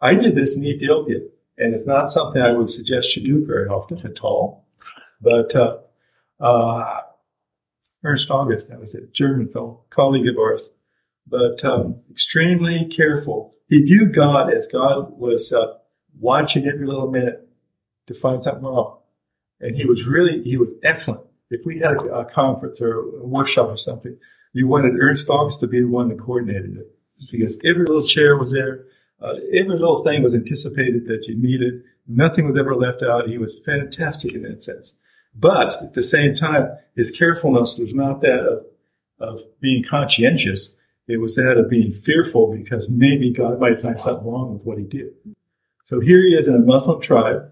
I did this in Ethiopia, and it's not something I would suggest you do very often at all. But uh, uh, Ernst August, that was a German fellow, colleague of ours, but um, extremely careful. He viewed God as God was uh, watching every little minute to find something wrong. And he was really, he was excellent. If we had a, a conference or a workshop or something, you wanted Ernst August to be the one that coordinated it because every little chair was there. Uh, every little thing was anticipated that you needed. Nothing was ever left out. He was fantastic in that sense. But at the same time, his carefulness was not that of, of being conscientious. It was that of being fearful because maybe God might find something wrong with what he did. So here he is in a Muslim tribe,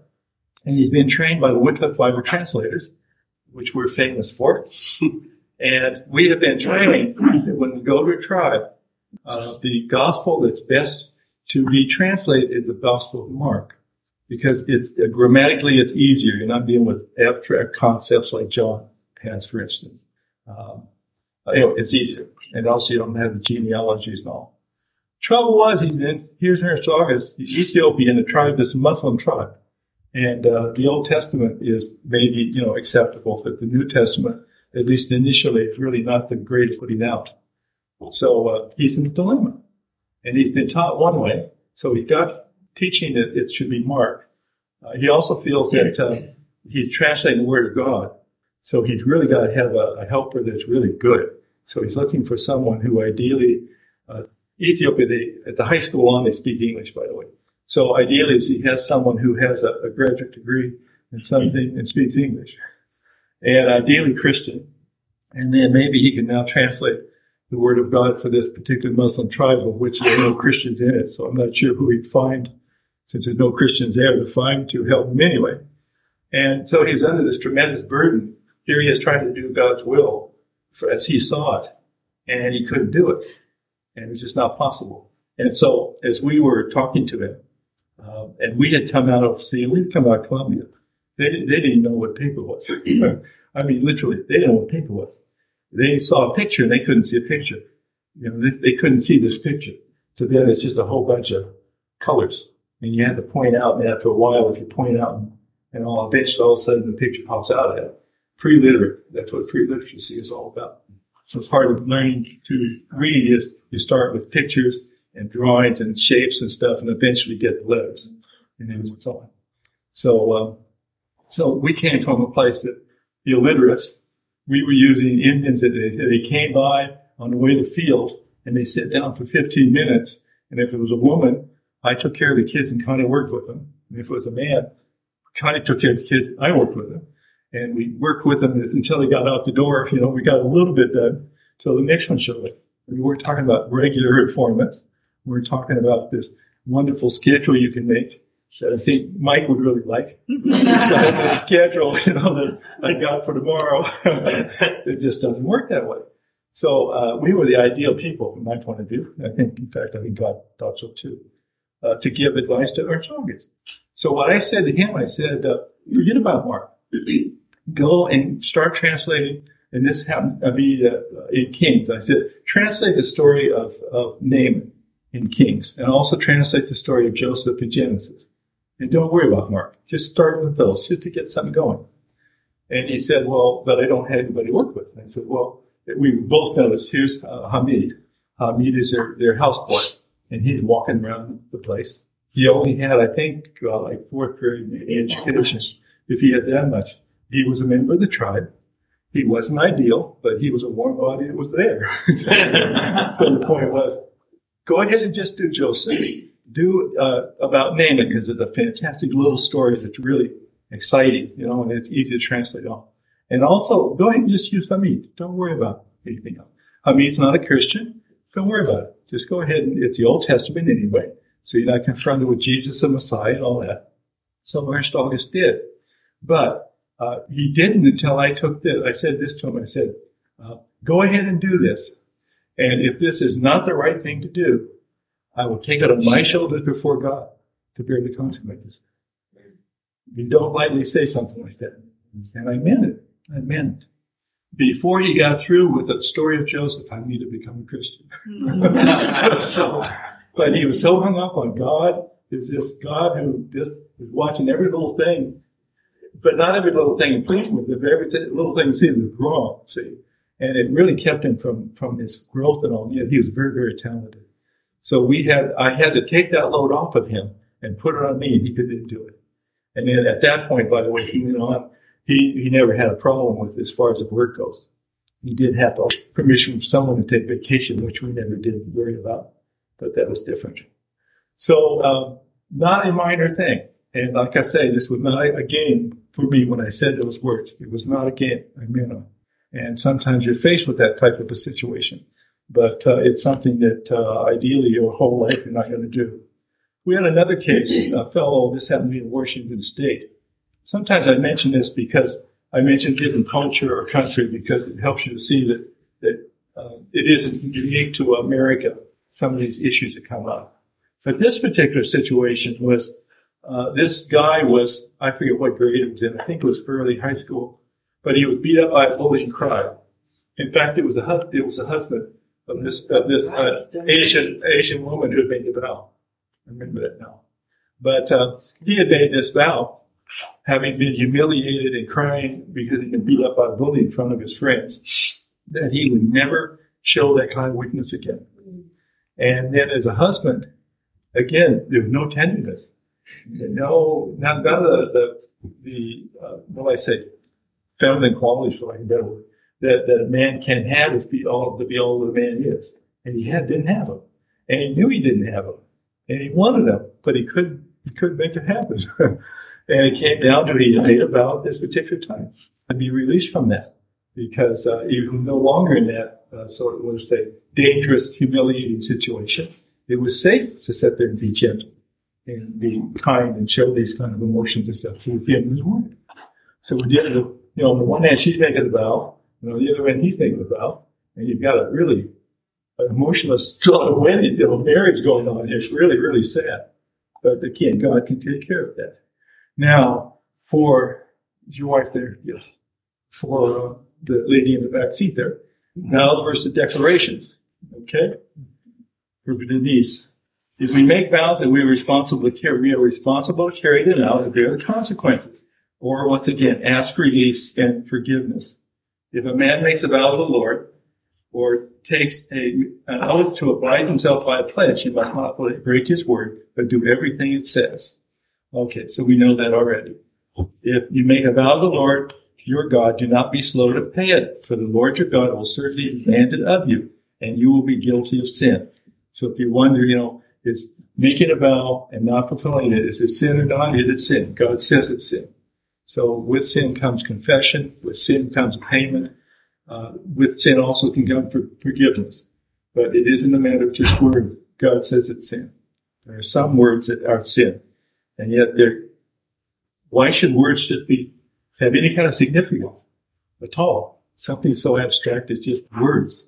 and he's been trained by the Wycliffe Bible translators, which we're famous for. and we have been training that when we go to a tribe, uh, the gospel that's best to be translated is the gospel of Mark because it's uh, grammatically it's easier. You're not dealing with abstract concepts like John has, for instance. Um, anyway, it's easier, and also you don't have the genealogies and all. Trouble was, he's in here's August, the Ethiopian, the tribe, this Muslim tribe, and uh, the Old Testament is maybe you know acceptable, but the New Testament, at least initially, is really not the greatest putting out. So uh, he's in a dilemma, and he's been taught one way, so he's got teaching that it should be Mark. Uh, he also feels that uh, he's translating the Word of God, so he's really got to have a, a, helper that's really good. So he's looking for someone who ideally, uh, Ethiopia, they, at the high school on, they speak English, by the way. So ideally, he has someone who has a, a graduate degree in something and speaks English, and ideally Christian. And then maybe he can now translate the word of God for this particular Muslim tribe, of which there are no Christians in it. So I'm not sure who he'd find since there's no Christians there to find to help him anyway. And so he's under this tremendous burden. Here he is trying to do God's will for, as he saw it, and he couldn't do it. And it was just not possible. And so as we were talking to him, um, and we had come out of, see, we had come out of Colombia. They, didn't, they didn't know what paper was. I mean, literally, they didn't know what paper was. They saw a picture and they couldn't see a picture. You know, they, they couldn't see this picture. To them, it's just a whole bunch of colors and you have to point out, and after a while, if you point out and all eventually all of a sudden the picture pops out of it. Pre-literate, that's what pre-literacy is all about. So part of learning to read is you start with pictures and drawings and shapes and stuff, and eventually get the letters and then what's on. So, um, so we came from a place that the illiterates, we were using Indians that they, they came by on the way to the field and they sit down for 15 minutes. And if it was a woman, I took care of the kids and Connie worked with them. And if it was a man, Connie took care of the kids. I worked with them. And we worked with them until they got out the door. You know, we got a little bit done until the next one showed up. We weren't talking about regular formats. We were talking about this wonderful schedule you can make that I think Mike would really like. so the schedule, you know, that I got for tomorrow, it just doesn't work that way. So uh, we were the ideal people from my point of view. I think, in fact, I think God thought so too uh, to give advice to our targets. So what I said to him, I said, uh, forget about Mark. Go and start translating. And this happened to be uh, in Kings. I said, translate the story of, of Naaman in Kings and also translate the story of Joseph in Genesis. And don't worry about Mark. Just start with those just to get something going. And he said, well, but I don't have anybody to work with. And I said, well, we've both noticed here's uh, Hamid. Hamid is their, their houseboy and he's walking around the place. He only had, I think, uh, like fourth grade education, if he had that much. He was a member of the tribe. He wasn't ideal, but he was a warm body that was there. so the point was, go ahead and just do Joseph. Do uh, about Naaman because it's a fantastic little story that's really exciting, you know, and it's easy to translate on. And also, go ahead and just use Hamid. Don't worry about anything else. Hamid's not a Christian. Don't worry about it. Just go ahead and it's the Old Testament anyway. So you're not confronted with Jesus and Messiah and all that. So Ernst August did. But uh, he didn't until I took this. I said this to him. I said, uh, go ahead and do this. And if this is not the right thing to do, I will take it on my shoulders before God to bear the consequences. You don't lightly say something like that. And I meant it. I meant it before he got through with the story of Joseph, I need to become a Christian. so, but he was so hung up on God is this God who just is watching every little thing, but not every little thing in with, but every little thing seemed wrong, see. And it really kept him from, from his growth and all. Yet he was very, very talented. So we had, I had to take that load off of him and put it on me, and he couldn't do it. And then at that point, by the way, he went on, he, he never had a problem with as far as the work goes. He did have to permission from someone to take vacation, which we never did worry about, but that was different. So, um, not a minor thing. And like I say, this was not a game for me when I said those words. It was not a game. I mean, and sometimes you're faced with that type of a situation, but uh, it's something that uh, ideally your whole life you're not going to do. We had another case, a fellow, this happened to be in Washington State. Sometimes I mention this because I mention different culture or country because it helps you to see that, that uh, it isn't unique to America, some of these issues that come up. But this particular situation was uh, this guy was, I forget what grade it was in, I think it was early high school, but he was beat up by a bully and cried. In fact, it was a, it was the husband of this, of this uh, Asian, Asian woman who had made the vow. I remember that now. But uh, he had made this vow, having been humiliated and crying because he'd been beat up by a bully in front of his friends, that he would never show that kind of weakness again. And then as a husband, again, there was no tenderness. No, not none the, the, the uh, what do I say, feminine qualities, for of a better word, that, that a man can have to be all, to be all that a man is. And he had, didn't have them. And he knew he didn't have them. And he wanted them, but he couldn't, he couldn't make it happen. and it came down to he made about this particular time to be released from that because uh, he was no longer in that uh, sort of, let's say, dangerous, humiliating situation. It was safe to sit there and be gentle and be kind and show these kind of emotions and stuff to him his wife. So we did, you know, on the one hand, she's making a vow, and know, the other hand, he's making about, and you've got a really emotionless wedding, you know, marriage going on. It's really, really sad. But again, God can take care of that. Now, for, is your wife there? Yes. For uh, the lady in the back seat there. Vows versus declarations. Okay? For Denise. If we make vows that we are responsible to carry, we are responsible to carry them out and bear the consequences. Or once again, ask release and forgiveness. If a man makes a vow to the Lord, or takes a, an oath to abide himself by a pledge, he must not break his word, but do everything it says. Okay, so we know that already. If you make a vow to the Lord, your God, do not be slow to pay it, for the Lord your God will certainly demand it of you, and you will be guilty of sin. So if you wonder, you know, is making a vow and not fulfilling it, is it sin or not? It is sin. God says it's sin. So with sin comes confession. With sin comes payment. Uh, with sin also can come for forgiveness. But it isn't a matter of just word. God says it's sin. There are some words that are sin. And yet there, why should words just be, have any kind of significance at all? Something so abstract as just words.